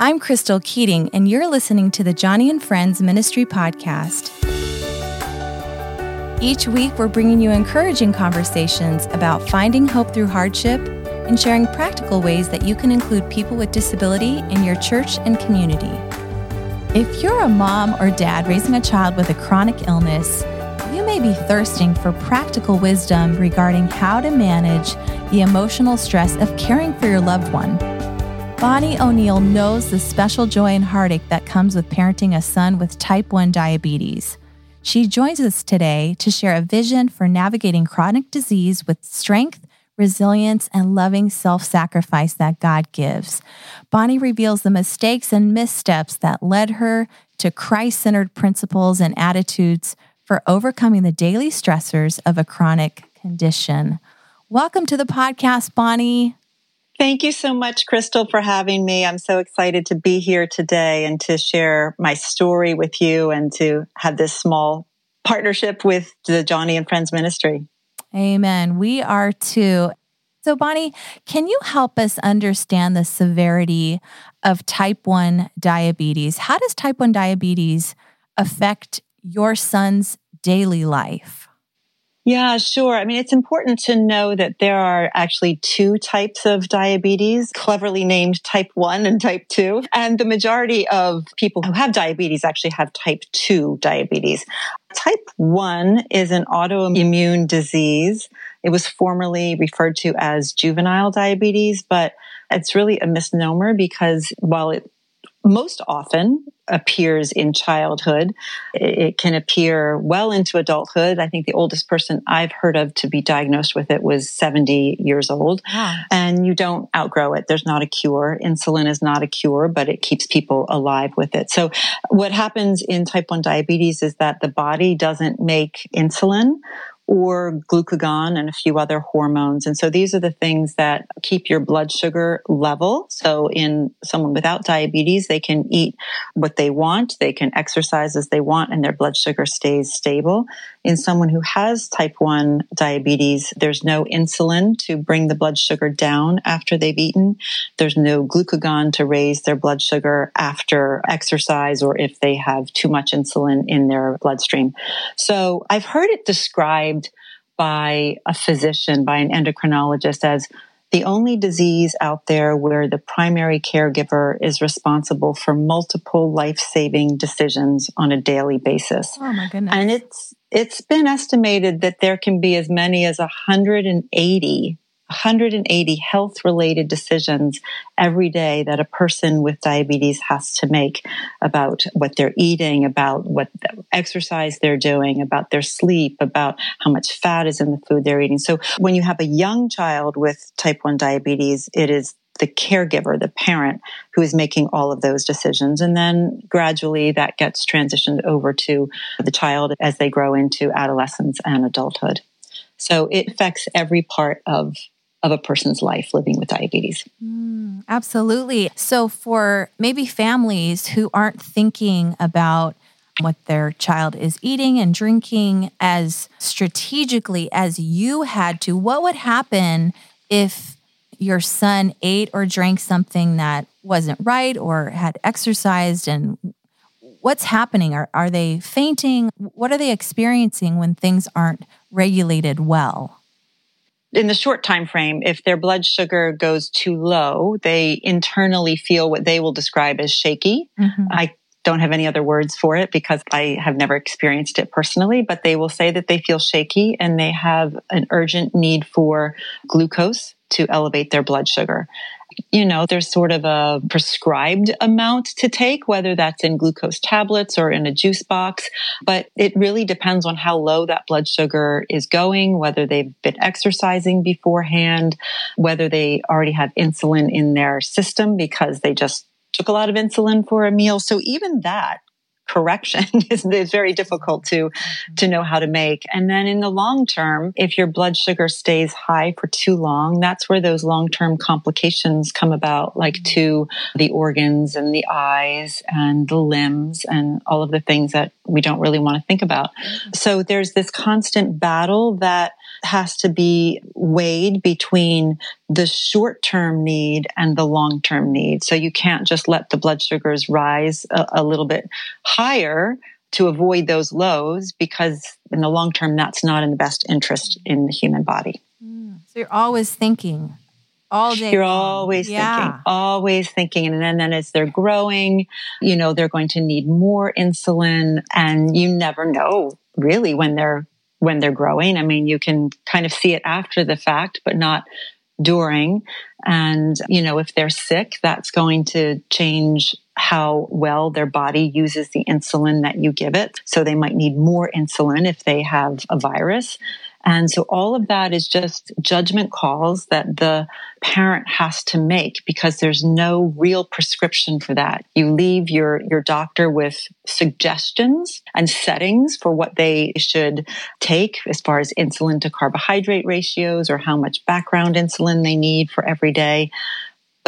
I'm Crystal Keating, and you're listening to the Joni and Friends Ministry Podcast. Each week, we're bringing you encouraging conversations about finding hope through hardship and sharing practical ways that you can include people with disability in your church and community. If you're a mom or dad raising a child with a chronic illness, you may be thirsting for practical wisdom regarding how to manage the emotional stress of caring for your loved one. Bonnie O'Neill knows the special joy and heartache that comes with parenting a son with type 1 diabetes. She joins us today to share a vision for navigating chronic disease with strength, resilience, and loving self sacrifice that God gives. Bonnie reveals the mistakes and missteps that led her to Christ centered principles and attitudes for overcoming the daily stressors of a chronic condition. Welcome to the podcast, Bonnie. Thank you so much, Crystal, for having me. I'm so excited to be here today and to share my story with you and to have this small partnership with the Joni and Friends Ministry. Amen. We are too. So, Bonnie, can you help us understand the severity of type 1 diabetes? How does type 1 diabetes affect your son's daily life? Yeah, sure. I mean, it's important to know that there are actually two types of diabetes, cleverly named type 1 and type 2. And the majority of people who have diabetes actually have type 2 diabetes. Type 1 is an autoimmune disease. It was formerly referred to as juvenile diabetes, but it's really a misnomer because while it most often appears in childhood. It can appear well into adulthood. I think the oldest person I've heard of to be diagnosed with it was 70 years old. And you don't outgrow it. There's not a cure. Insulin is not a cure, but it keeps people alive with it. So what happens in type 1 diabetes is that the body doesn't make insulin or glucagon and a few other hormones. And so these are the things that keep your blood sugar level. So in someone without diabetes, they can eat what they want, they can exercise as they want, and their blood sugar stays stable. In someone who has type 1 diabetes, there's no insulin to bring the blood sugar down after they've eaten. There's no glucagon to raise their blood sugar after exercise or if they have too much insulin in their bloodstream. So I've heard it described by a physician, by an endocrinologist, as the only disease out there where the primary caregiver is responsible for multiple life-saving decisions on a daily basis. Oh my goodness. And it's it's been estimated that there can be as many as 180 180 health related decisions every day that a person with diabetes has to make about what they're eating, about what exercise they're doing, about their sleep, about how much fat is in the food they're eating. So when you have a young child with type 1 diabetes, it is the caregiver, the parent who is making all of those decisions. And then gradually that gets transitioned over to the child as they grow into adolescence and adulthood. So it affects every part of of a person's life living with diabetes. Mm, absolutely. So, for maybe families who aren't thinking about what their child is eating and drinking as strategically as you had to, what would happen if your son ate or drank something that wasn't right or had exercised and what's happening are, are they fainting what are they experiencing when things aren't regulated well in the short time frame if their blood sugar goes too low they internally feel what they will describe as shaky mm-hmm. i don't have any other words for it because i have never experienced it personally but they will say that they feel shaky and they have an urgent need for glucose to elevate their blood sugar you know, there's sort of a prescribed amount to take, whether that's in glucose tablets or in a juice box. But it really depends on how low that blood sugar is going, whether they've been exercising beforehand, whether they already have insulin in their system because they just took a lot of insulin for a meal. So even that correction is, is very difficult to to know how to make. And then in the long term if your blood sugar stays high for too long that's where those long-term complications come about like mm-hmm. to the organs and the eyes and the limbs and all of the things that we don't really want to think about. Mm-hmm. So there's this constant battle that has to be weighed between the short term need and the long term need. So you can't just let the blood sugars rise a, a, little bit higher to avoid those lows because in the long term, that's not in the best interest in the human body. Mm. So you're always thinking all day. You're always yeah. thinking, always thinking. And then, then as they're growing, you know, they're going to need more insulin and you never know really when they're when they're growing. I mean, you can kind of see it after the fact, but not during. And, you know, if they're sick, that's going to change how well their body uses the insulin that you give it. So they might need more insulin if they have a virus. And so all of that is just judgment calls that the parent has to make because there's no real prescription for that. You leave your, your doctor with suggestions and settings for what they should take as far as insulin to carbohydrate ratios or how much background insulin they need for every day.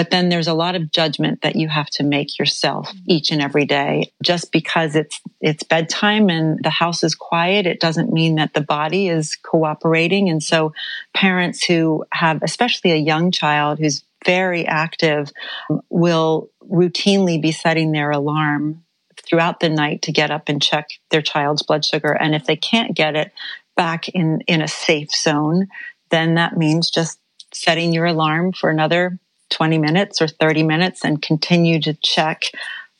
But then there's a lot of judgment that you have to make yourself mm-hmm. each and every day. Just because it's, it's bedtime and the house is quiet, it doesn't mean that the body is cooperating. And so parents who have, especially a young child who's very active, will routinely be setting their alarm throughout the night to get up and check their child's blood sugar. And if they can't get it back in, in a safe zone, then that means just setting your alarm for another 20 minutes or 30 minutes and continue to check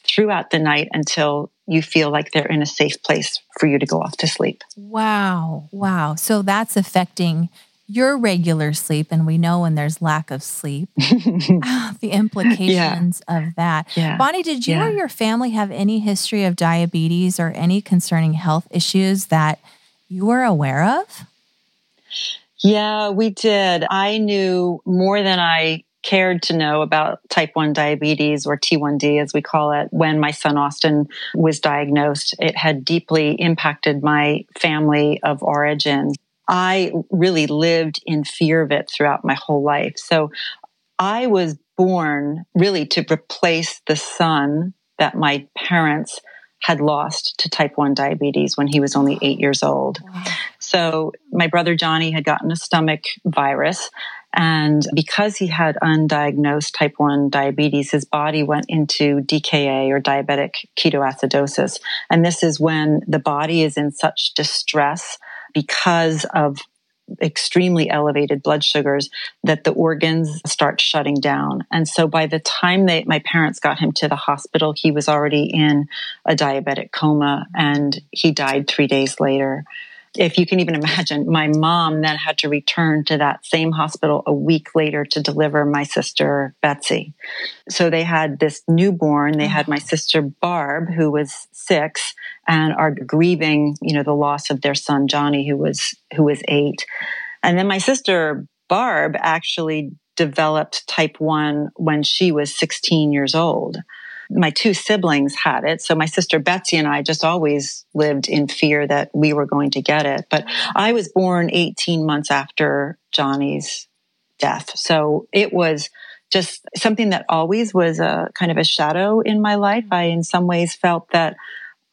throughout the night until you feel like they're in a safe place for you to go off to sleep. Wow. Wow. So that's affecting your regular sleep. And we know when there's lack of sleep, the implications yeah. of that. Yeah. Bonnie, did you yeah. or your family have any history of diabetes or any concerning health issues that you were aware of? Yeah, we did. I knew more than I cared to know about type 1 diabetes or T1D as we call it when my son Austin was diagnosed. It had deeply impacted my family of origin. I really lived in fear of it throughout my whole life. So I was born really to replace the son that my parents had lost to type 1 diabetes when he was only eight years old. So my brother Johnny had gotten a stomach virus and because he had undiagnosed type 1 diabetes, his body went into DKA or diabetic ketoacidosis. And this is when the body is in such distress because of extremely elevated blood sugars that the organs start shutting down. And so by the time they, my parents got him to the hospital, he was already in a diabetic coma and he died three days later if you can even imagine, my mom then had to return to that same hospital a week later to deliver my sister Betsy. So they had this newborn. They oh. had my sister Barb, who was six, and are grieving, you know, the loss of their son Johnny, who was who was eight. And then my sister Barb actually developed type one when she was 16 years old my two siblings had it. So my sister Betsy and I just always lived in fear that we were going to get it. But I was born 18 months after Johnny's death. So it was just something that always was a kind of a shadow in my life. I, in some ways, felt that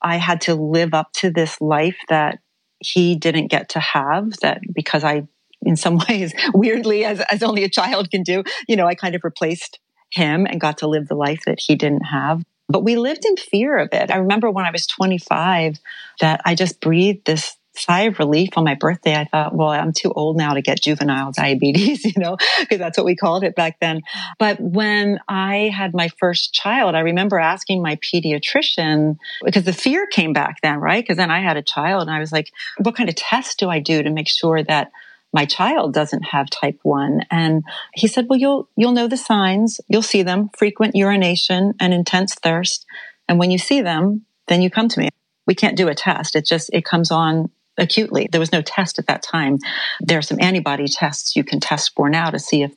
I had to live up to this life that he didn't get to have, that because I in some ways, weirdly, as, as only a child can do, you know, I kind of replaced him and got to live the life that he didn't have. But we lived in fear of it. I remember when I was 25 that I just breathed this sigh of relief on my birthday. I thought, well, I'm too old now to get juvenile diabetes, you know, because that's what we called it back then. But when I had my first child, I remember asking my pediatrician because the fear came back then, right? Because then I had a child and I was like, what kind of test do I do to make sure that my child doesn't have type 1 and he said well you'll you'll know the signs. You'll see them. Frequent urination and intense thirst. And when you see them then you come to me. We can't do a test. It just it comes on acutely. There was no test at that time. There are some antibody tests you can test for now to see if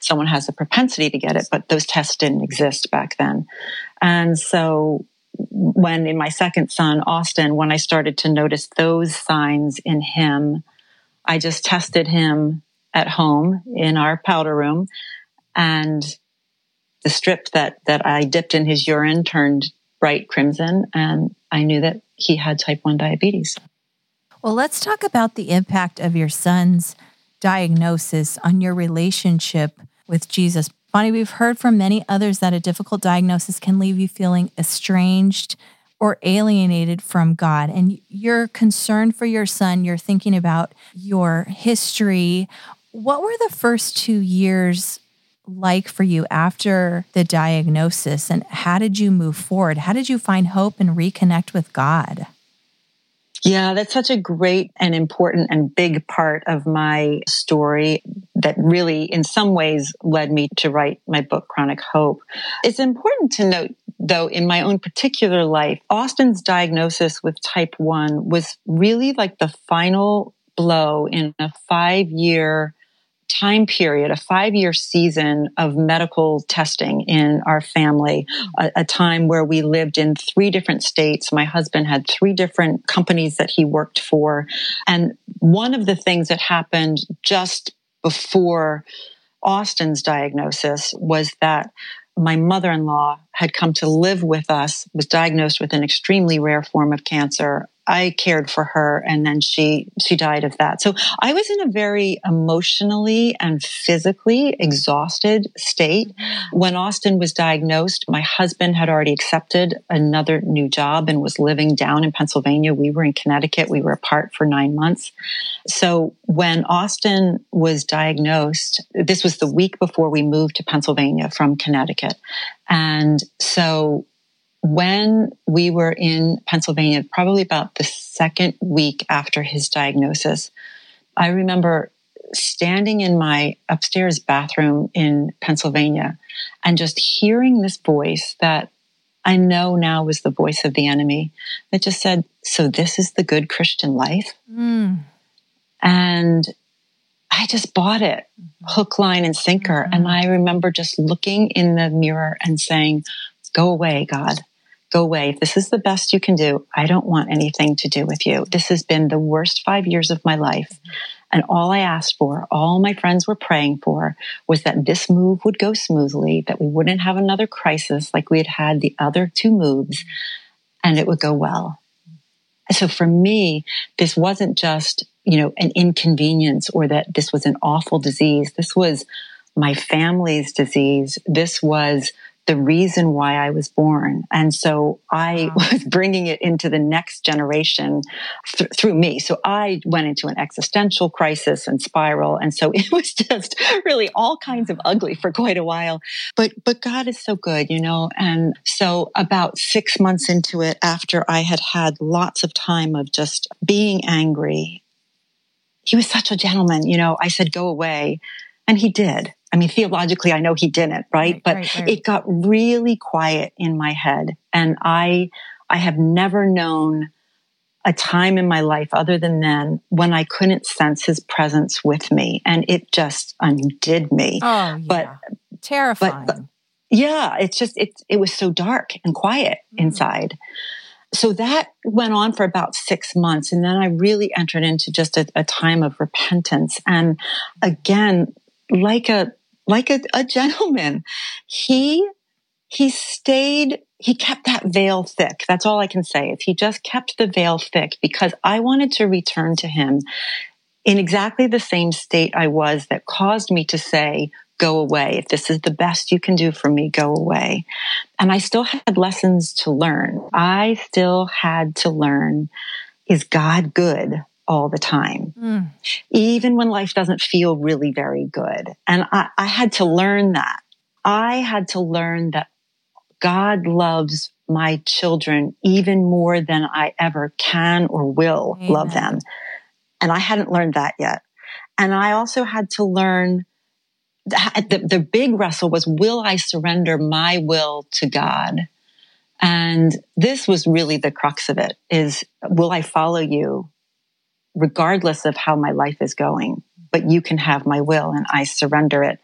someone has a propensity to get it but those tests didn't exist back then. And so when in my second son austin when i started to notice those signs in him I just tested him at home in our powder room and the strip that, that I dipped in his urine turned bright crimson and I knew that he had type 1 diabetes. Well, let's talk about the impact of your son's diagnosis on your relationship with Jesus. Bonnie, we've heard from many others that a difficult diagnosis can leave you feeling estranged or alienated from God. And you're concerned for your son, you're thinking about your history. What were the first two years like for you after the diagnosis? And how did you move forward? How did you find hope and reconnect with God? Yeah, that's such a great and important and big part of my story that really, in some ways, led me to write my book, Chronic Hope. It's important to note, though, in my own particular life, Austin's diagnosis with type 1 was really like the final blow in a five year time period, a five year season of medical testing in our family, a, a, time where we lived in three different states. My husband had three different companies that he worked for. And one of the things that happened just before Austin's diagnosis was that my mother in law had come to live with us, was diagnosed with an extremely rare form of cancer I cared for her and then she she died of that. So I was in a very emotionally and physically exhausted state mm-hmm. when Austin was diagnosed. My husband had already accepted another new job and was living down in Pennsylvania. We were in Connecticut. We were apart for 9 months. So when Austin was diagnosed, this was the week before we moved to Pennsylvania from Connecticut. And so when we were in Pennsylvania, probably about the second week after his diagnosis, I remember standing in my upstairs bathroom in Pennsylvania and just hearing this voice that I know now was the voice of the enemy that just said, So this is the good Christian life? Mm. And I just bought it hook, line, and sinker. Mm-hmm. And I remember just looking in the mirror and saying, Go away, God go away. If this is the best you can do, I don't want anything to do with you. This has been the worst five years of my life. And all I asked for, all my friends were praying for, was that this move would go smoothly, that we wouldn't have another crisis like we had had the other two moves, and it would go well. So for me, this wasn't just, you know, an inconvenience or that this was an awful disease. This was my family's disease. This was the reason why I was born. And so I wow. was bringing it into the next generation th- through me. So I went into an existential crisis and spiral. And so it was just really all kinds of ugly for quite a while. But, but God is so good, you know? And so about six months into it, after I had had lots of time of just being angry, he was such a gentleman, you know, I said, go away. And he did. I mean, theologically, I know he didn't, right? right but right, right. it got really quiet in my head. And I, I have never known a time in my life other than then when I couldn't sense his presence with me. And it just undid me. Oh, yeah. But terrifying. But, yeah, it's just, it, it was so dark and quiet mm. inside. So that went on for about six months. And then I really entered into just a, a time of repentance. And again, like a like a, a gentleman. He, he stayed, he kept that veil thick. That's all I can say is he just kept the veil thick because I wanted to return to him in exactly the same state I was that caused me to say, go away. If this is the best you can do for me, go away. And I still had lessons to learn. I still had to learn, is God good? All the time, mm. even when life doesn't feel really very good. And I, I had to learn that. I had to learn that God loves my children even more than I ever can or will Amen. love them. And I hadn't learned that yet. And I also had to learn the, the big wrestle was, will I surrender my will to God? And this was really the crux of it is, will I follow you regardless of how my life is going. But you can have my will and I surrender it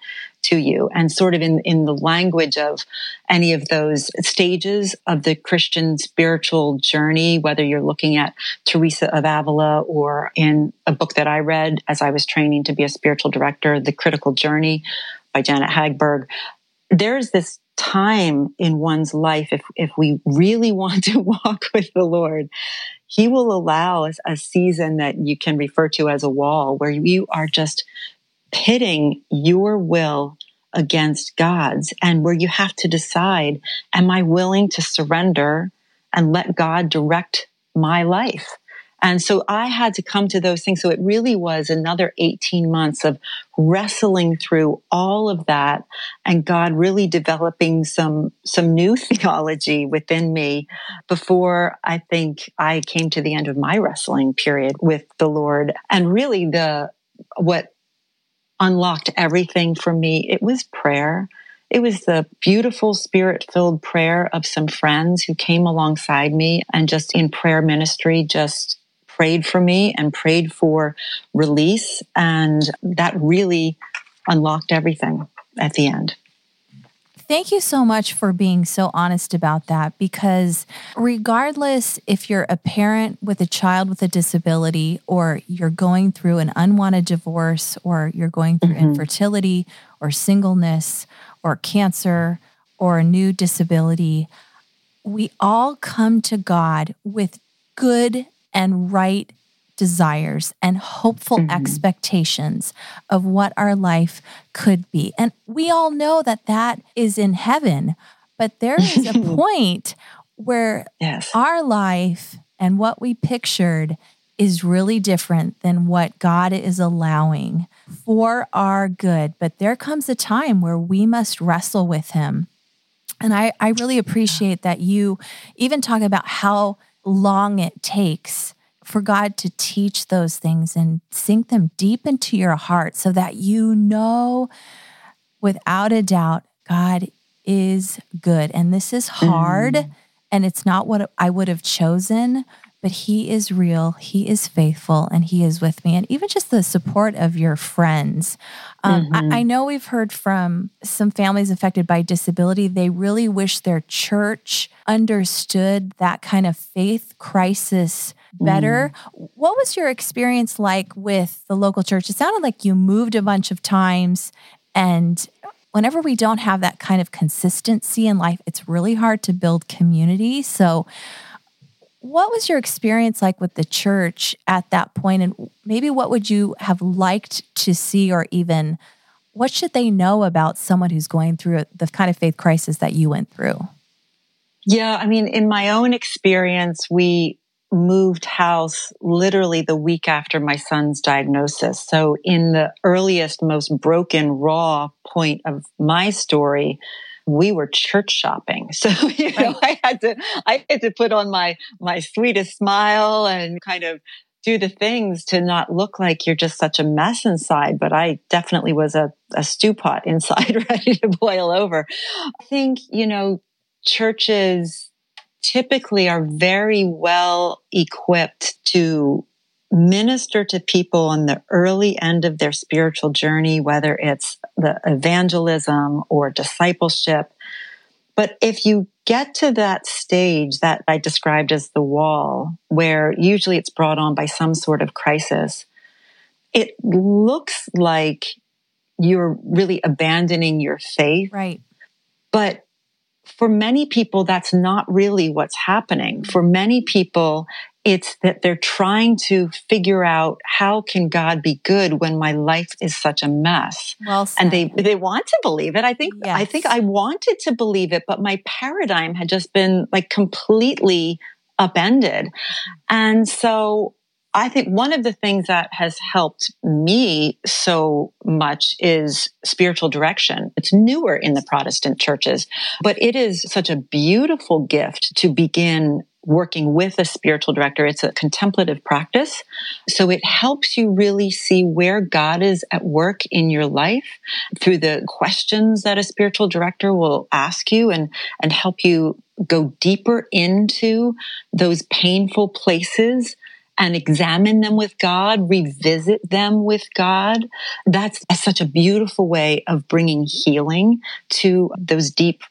to you. And sort of in, in the language of any of those stages of the Christian spiritual journey, whether you're looking at Teresa of Avila or in a book that I read as I was training to be a spiritual director, The Critical Journey by Janet Hagberg, there's this time in one's life if, if we really want to walk with the Lord he will allow a season that you can refer to as a wall where you are just pitting your will against God's and where you have to decide, am I willing to surrender and let God direct my life? And so I had to come to those things. So it really was another 18 months of wrestling through all of that and God really developing some, some new theology within me before I think I came to the end of my wrestling period with the Lord. And really the, what unlocked everything for me, it was prayer. It was the beautiful spirit filled prayer of some friends who came alongside me and just in prayer ministry, just prayed for me and prayed for release. And that really unlocked everything at the end. Thank you so much for being so honest about that because, regardless if you're a parent with a child with a disability, or you're going through an unwanted divorce, or you're going through mm-hmm. infertility, or singleness, or cancer, or a new disability, we all come to God with good and right desires and hopeful mm-hmm. expectations of what our life could be. And we all know that that is in heaven, but there is a point where yes. our life and what we pictured is really different than what God is allowing for our good. But there comes a time where we must wrestle with Him. And I, I really appreciate that you even talk about how long it takes for God to teach those things and sink them deep into your heart so that you know without a doubt God is good. And this is hard mm. and it's not what I would have chosen, but He is real, He is faithful, and He is with me. And even just the support of your friends. Um, mm-hmm. I, I know we've heard from some families affected by disability, they really wish their church understood that kind of faith crisis better. Mm. What was your experience like with the local church? It sounded like you moved a bunch of times and whenever we don't have that kind of consistency in life, it's really hard to build community. So what was your experience like with the church at that point and maybe what would you have liked to see or even what should they know about someone who's going through the kind of faith crisis that you went through? Yeah, I mean, in my own experience, we moved house literally the week after my son's diagnosis. So in the earliest, most broken, raw point of my story, we were church shopping. So, you know, I had to, I had to put on my, my sweetest smile and kind of do the things to not look like you're just such a mess inside. But I definitely was a, a stew pot inside ready to boil over. I think, you know, churches typically are very well equipped to minister to people on the early end of their spiritual journey, whether it's the evangelism or discipleship. But if you get to that stage that I described as the wall, where usually it's brought on by some sort of crisis, it looks like you're really abandoning your faith. Right. But for many people, that's not really what's happening. For many people, it's that they're trying to figure out how can God be good when my life is such a mess. Well and they they want to believe it. I think yes. I think I wanted to believe it, but my paradigm had just been like completely upended. And so I think one of the things that has helped me so much is spiritual direction. It's newer in the Protestant churches, but it is such a beautiful gift to begin working with a spiritual director. It's a contemplative practice. So it helps you really see where God is at work in your life through the questions that a spiritual director will ask you and, and help you go deeper into those painful places and examine them with God, revisit them with God. That's such a beautiful way of bringing healing to those deep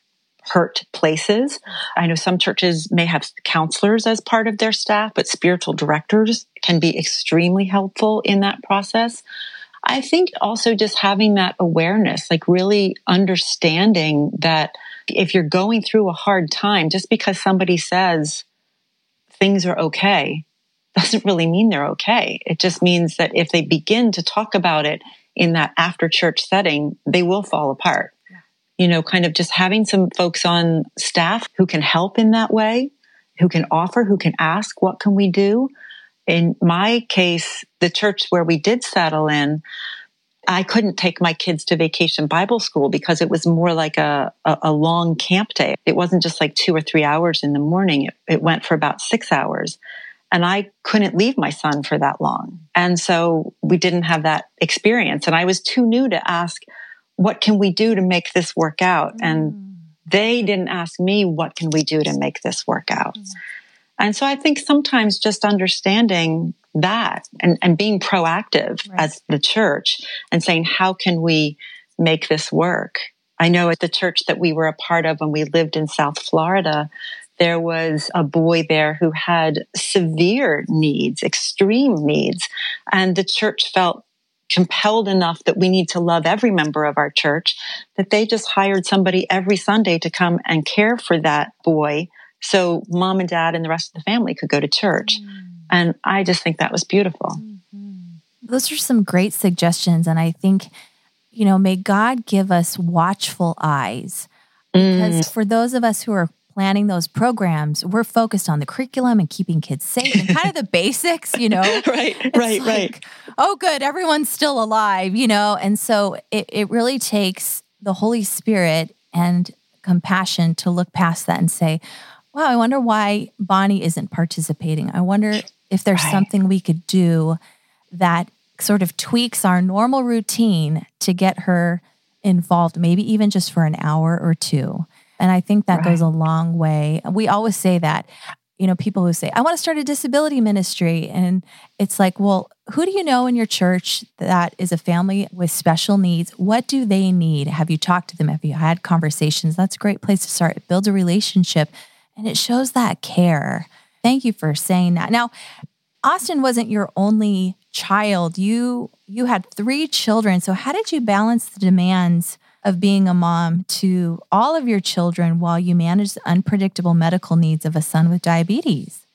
hurt places. I know some churches may have counselors as part of their staff, but spiritual directors can be extremely helpful in that process. I think also just having that awareness, like really understanding that if you're going through a hard time, just because somebody says things are okay doesn't really mean they're okay. It just means that if they begin to talk about it in that after church setting, they will fall apart. You know, kind of just having some folks on staff who can help in that way, who can offer, who can ask, what can we do? In my case, the church where we did settle in, I couldn't take my kids to vacation Bible school because it was more like a, a, a, long camp day. It wasn't just like two or three hours in the morning. It, it went for about six hours. And I couldn't leave my son for that long. And so we didn't have that experience. And I was too new to ask, what can we do to make this work out? Mm. And they didn't ask me, what can we do to make this work out? Mm. And so I think sometimes just understanding that and, and being proactive right. as the church and saying, how can we make this work? I know at the church that we were a part of when we lived in South Florida, there was a boy there who had severe needs, extreme needs. And the church felt compelled enough that we need to love every member of our church that they just hired somebody every Sunday to come and care for that boy so mom and dad and the rest of the family could go to church. Mm. And I just think that was beautiful. Mm-hmm. Those are some great suggestions. And I think, you know, may God give us watchful eyes. Because mm. for those of us who are planning those programs, we're focused on the curriculum and keeping kids safe and kind of the basics, you know? right, it's right, like, right. Oh, good. Everyone's still alive, you know? And so it, it really takes the Holy Spirit and compassion to look past that and say, wow, I wonder why Bonnie isn't participating. I wonder if there's right. something we could do that sort of tweaks our normal routine to get her involved, maybe even just for an hour or two. And I think that right. goes a long way. We always say that, you know, people who say, I want to start a disability ministry. And it's like, well, who do you know in your church that is a family with special needs? What do they need? Have you talked to them? Have you had conversations? That's a great place to start. Build a relationship. And it shows that care. Thank you for saying that. Now, Austin wasn't your only child. You you had 3 children. So how did you balance the demands of being a mom to all of your children while you manage the unpredictable medical needs of a son with diabetes?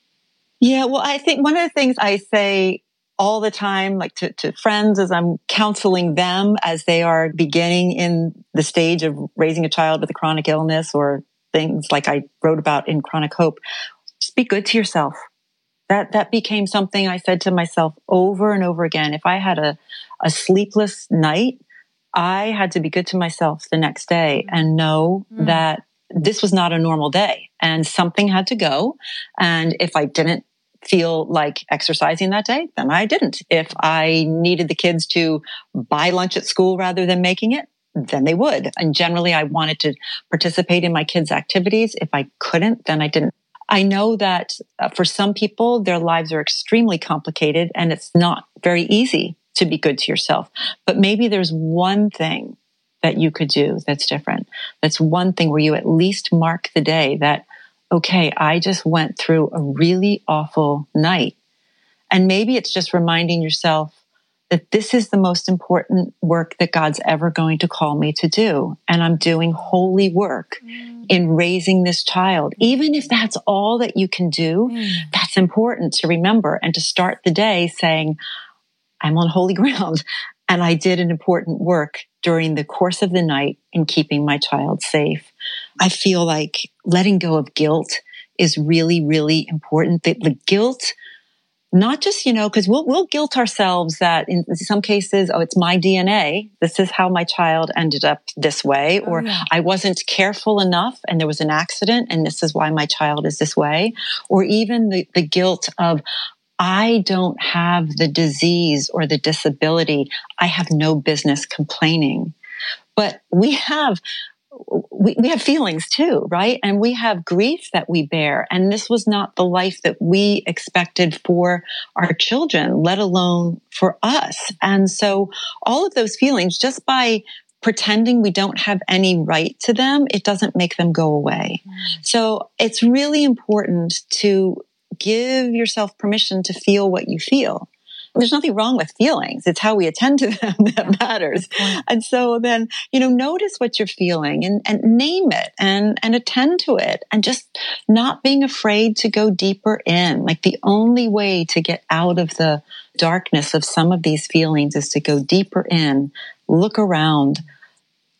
Yeah, well, I think one of the things I say all the time, like to, to friends as I'm counseling them as they are beginning in the stage of raising a child with a chronic illness or things like I wrote about in Chronic Hope, just be good to yourself. That, that became something I said to myself over and over again. If I had a, a sleepless night, I had to be good to myself the next day and know mm. that this was not a normal day and something had to go. And if I didn't feel like exercising that day, then I didn't. If I needed the kids to buy lunch at school rather than making it, then they would. And generally, I wanted to participate in my kids' activities. If I couldn't, then I didn't. I know that uh, for some people, their lives are extremely complicated and it's not very easy to be good to yourself. But maybe there's one thing that you could do that's different. That's one thing where you at least mark the day that, okay, I just went through a really awful night. And maybe it's just reminding yourself, that this is the most important work that God's ever going to call me to do. And I'm doing holy work mm. in raising this child. Even if that's all that you can do, mm. that's important to remember and to start the day saying, I'm on holy ground and I did an important work during the course of the night in keeping my child safe. I feel like letting go of guilt is really, really important. The, the guilt not just, you know, because we'll, we'll guilt ourselves that in some cases, oh, it's my DNA. This is how my child ended up this way. Oh, or yeah. I wasn't careful enough and there was an accident and this is why my child is this way. Or even the, the guilt of, I don't have the disease or the disability. I have no business complaining. But we have we, we have feelings too, right? And we have grief that we bear. And this was not the life that we expected for our children, let alone for us. And so all of those feelings, just by pretending we don't have any right to them, it doesn't make them go away. Mm. So it's really important to give yourself permission to feel what you feel there's nothing wrong with feelings. It's how we attend to them that matters. And so then, you know, notice what you're feeling and, and name it and, and attend to it and just not being afraid to go deeper in. Like the only way to get out of the darkness of some of these feelings is to go deeper in, look around,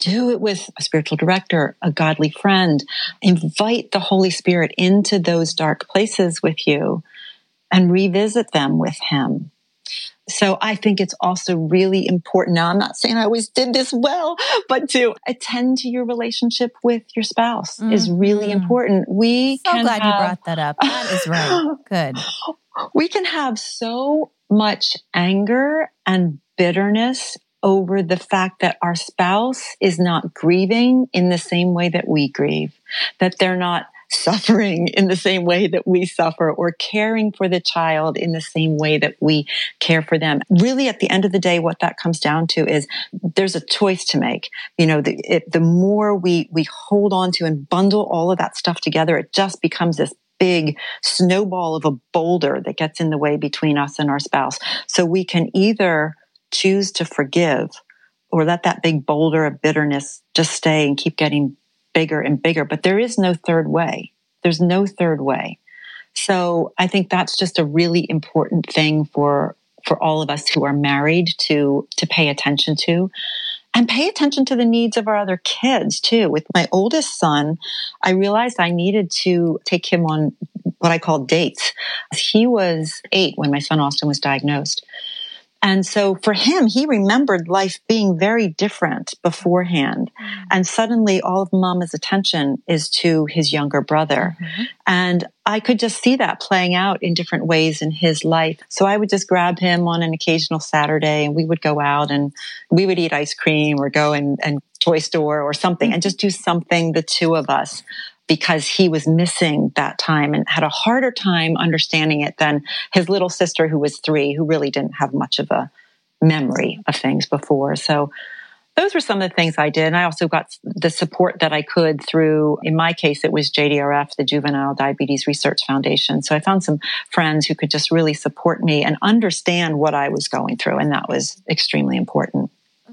do it with a spiritual director, a godly friend. Invite the Holy Spirit into those dark places with you and revisit them with Him. So I think it's also really important. Now, I'm not saying I always did this well, but to attend to your relationship with your spouse mm-hmm. is really mm-hmm. important. We so glad have, you brought that up. That is right. Good. We can have so much anger and bitterness over the fact that our spouse is not grieving in the same way that we grieve, that they're not suffering in the same way that we suffer or caring for the child in the same way that we care for them. Really, at the end of the day, what that comes down to is there's a choice to make. You know, the, it, the more we, we hold on to and bundle all of that stuff together, it just becomes this big snowball of a boulder that gets in the way between us and our spouse. So we can either choose to forgive or let that big boulder of bitterness just stay and keep getting bigger and bigger. But there is no third way. There's no third way. So I think that's just a really important thing for for all of us who are married to to pay attention to and pay attention to the needs of our other kids too. With my oldest son, I realized I needed to take him on what I call dates. He was eight when my son Austin was diagnosed. And so for him, he remembered life being very different beforehand. Mm-hmm. And suddenly all of mama's attention is to his younger brother. Mm-hmm. And I could just see that playing out in different ways in his life. So I would just grab him on an occasional Saturday and we would go out and we would eat ice cream or go and, and toy store or something mm-hmm. and just do something, the two of us because he was missing that time and had a harder time understanding it than his little sister who was three, who really didn't have much of a memory of things before. So those were some of the things I did. And I also got the support that I could through, in my case, it was JDRF, the Juvenile Diabetes Research Foundation. So I found some friends who could just really support me and understand what I was going through. And that was extremely important.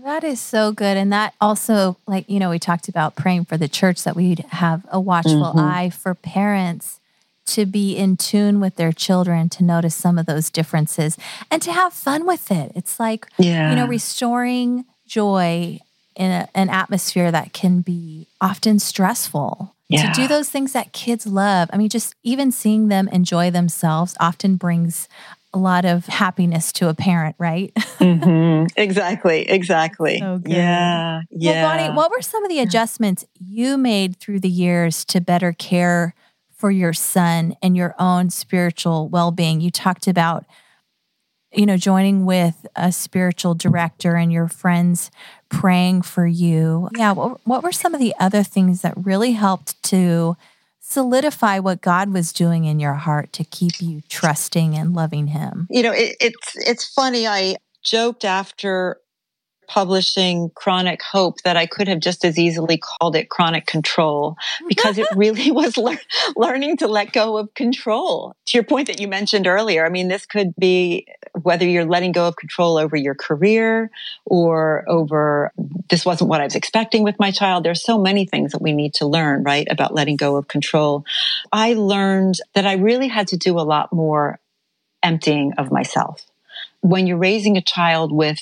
That is so good. And that also, like, you know, we talked about praying for the church that we'd have a watchful mm-hmm. eye for parents to be in tune with their children, to notice some of those differences and to have fun with it. It's like, yeah. you know, restoring joy in a, an atmosphere that can be often stressful. Yeah. To do those things that kids love. I mean, just even seeing them enjoy themselves often brings a lot of happiness to a parent, right? mm-hmm. Exactly, exactly. So yeah, yeah. Well, Bonnie, what were some of the adjustments you made through the years to better care for your son and your own spiritual well-being? You talked about, you know, joining with a spiritual director and your friends praying for you. Yeah, what, what were some of the other things that really helped to solidify what God was doing in your heart to keep you trusting and loving Him? You know, it, it's it's funny. I joked after publishing Chronic Hope that I could have just as easily called it Chronic Control because it really was lear- learning to let go of control. To your point that you mentioned earlier, I mean, this could be whether you're letting go of control over your career or over this wasn't what I was expecting with my child. There's so many things that we need to learn, right, about letting go of control. I learned that I really had to do a lot more emptying of myself. When you're raising a child with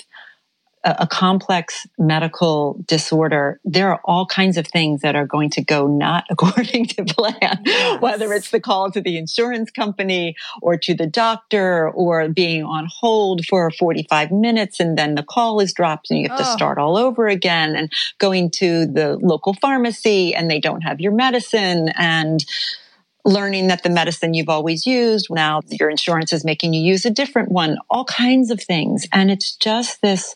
a, complex medical disorder, there are all kinds of things that are going to go not according to plan, yes. whether it's the call to the insurance company or to the doctor or being on hold for 45 minutes and then the call is dropped and you have oh. to start all over again and going to the local pharmacy and they don't have your medicine and learning that the medicine you've always used now your insurance is making you use a different one all kinds of things and it's just this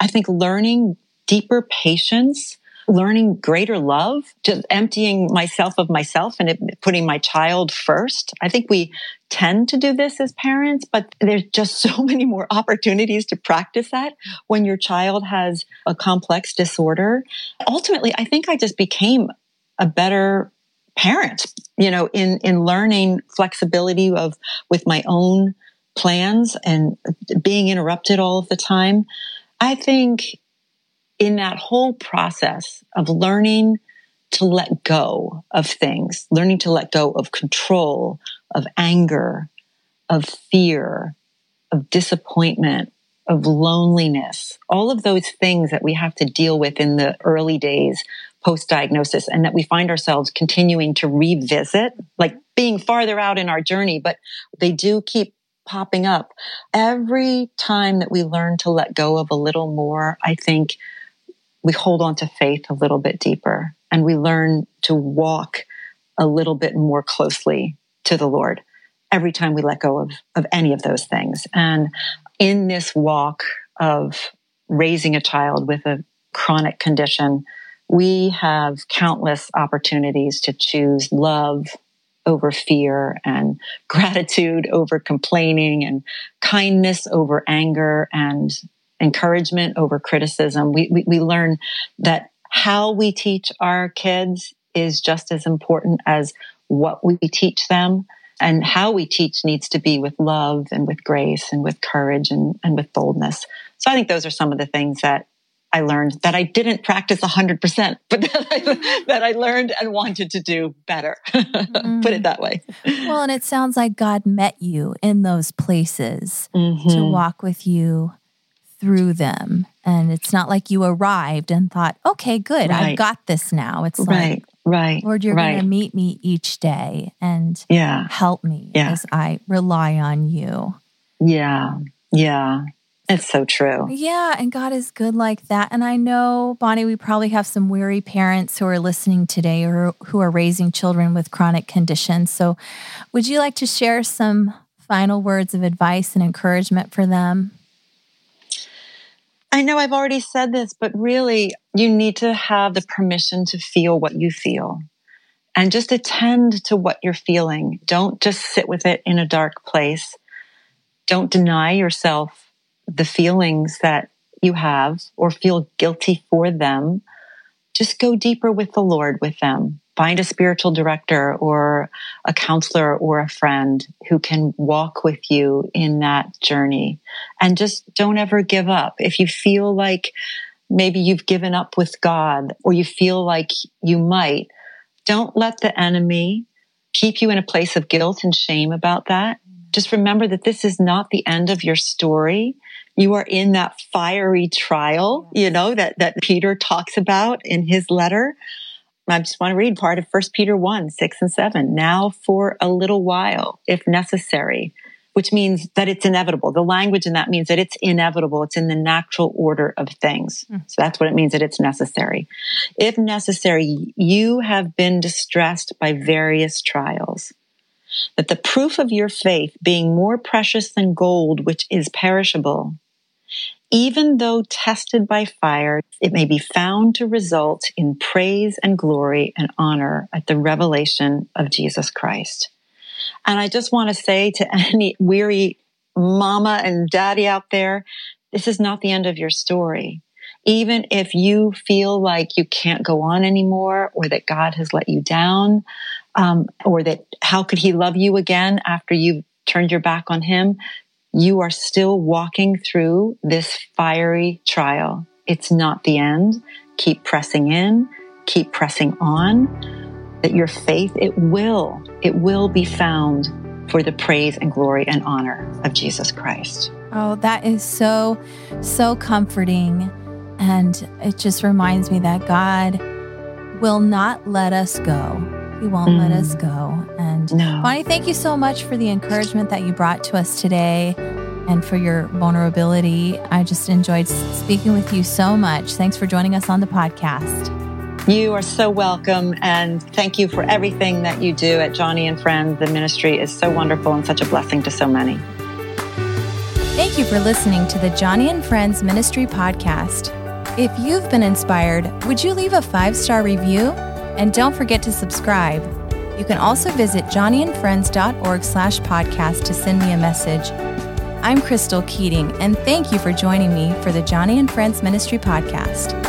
I think learning deeper patience, learning greater love, just emptying myself of myself and it, putting my child first. I think we tend to do this as parents, but there's just so many more opportunities to practice that when your child has a complex disorder. Ultimately, I think I just became a better parent, you know, in, in learning flexibility of with my own plans and being interrupted all of the time. I think in that whole process of learning to let go of things, learning to let go of control, of anger, of fear, of disappointment, of loneliness, all of those things that we have to deal with in the early days post diagnosis and that we find ourselves continuing to revisit, like being farther out in our journey, but they do keep popping up. Every time that we learn to let go of a little more, I think we hold on to faith a little bit deeper and we learn to walk a little bit more closely to the Lord every time we let go of, of any of those things. And in this walk of raising a child with a chronic condition, we have countless opportunities to choose love over fear and gratitude over complaining and kindness over anger and encouragement over criticism. We, we, we learn that how we teach our kids is just as important as what we teach them. And how we teach needs to be with love and with grace and with courage and, and with boldness. So I think those are some of the things that I learned that I didn't practice 100%, but that I, that I learned and wanted to do better. Mm-hmm. Put it that way. Well, and it sounds like God met you in those places mm-hmm. to walk with you through them. And it's not like you arrived and thought, okay, good, right. I've got this now. It's right. like, right. Lord, you're right. going to meet me each day and yeah. help me yeah. as I rely on you. Yeah. Yeah. It's so true. Yeah, and God is good like that. And I know, Bonnie, we probably have some weary parents who are listening today or who are raising children with chronic conditions. So, would you like to share some final words of advice and encouragement for them? I know I've already said this, but really, you need to have the permission to feel what you feel and just attend to what you're feeling. Don't just sit with it in a dark place. Don't deny yourself the feelings that you have or feel guilty for them, just go deeper with the Lord with them. Find a spiritual director or a counselor or a friend who can walk with you in that journey. And just don't ever give up. If you feel like maybe you've given up with God or you feel like you might, don't let the enemy keep you in a place of guilt and shame about that. Just remember that this is not the end of your story you are in that fiery trial, you know, that, that Peter talks about in his letter. I just want to read part of 1 Peter 1, 6 and 7. Now for a little while, if necessary, which means that it's inevitable. The language in that means that it's inevitable. It's in the natural order of things. Mm. So that's what it means that it's necessary. If necessary, you have been distressed by various trials that the proof of your faith being more precious than gold, which is perishable, even though tested by fire, it may be found to result in praise and glory and honor at the revelation of Jesus Christ. And I just want to say to any weary mama and daddy out there, this is not the end of your story. Even if you feel like you can't go on anymore or that God has let you down, um, or that how could he love you again after you've turned your back on him? You are still walking through this fiery trial. It's not the end. Keep pressing in, keep pressing on, that your faith, it will, it will be found for the praise and glory and honor of Jesus Christ. Oh, that is so, so comforting. And it just reminds me that God will not let us go. He won't mm. let us mm. go. And no. Bonnie, thank you so much for the encouragement that you brought to us today and for your vulnerability. I just enjoyed speaking with you so much. Thanks for joining us on the podcast. You are so welcome. And thank you for everything that you do at Joni and Friends. The ministry is so wonderful and such a blessing to so many. Thank you for listening to the Joni and Friends Ministry podcast. If you've been inspired, would you leave a five star review? And don't forget to subscribe. You can also visit joniandfriends.org slash podcast to send me a message. I'm Crystal Keating, and thank you for joining me for the Joni and Friends Ministry Podcast.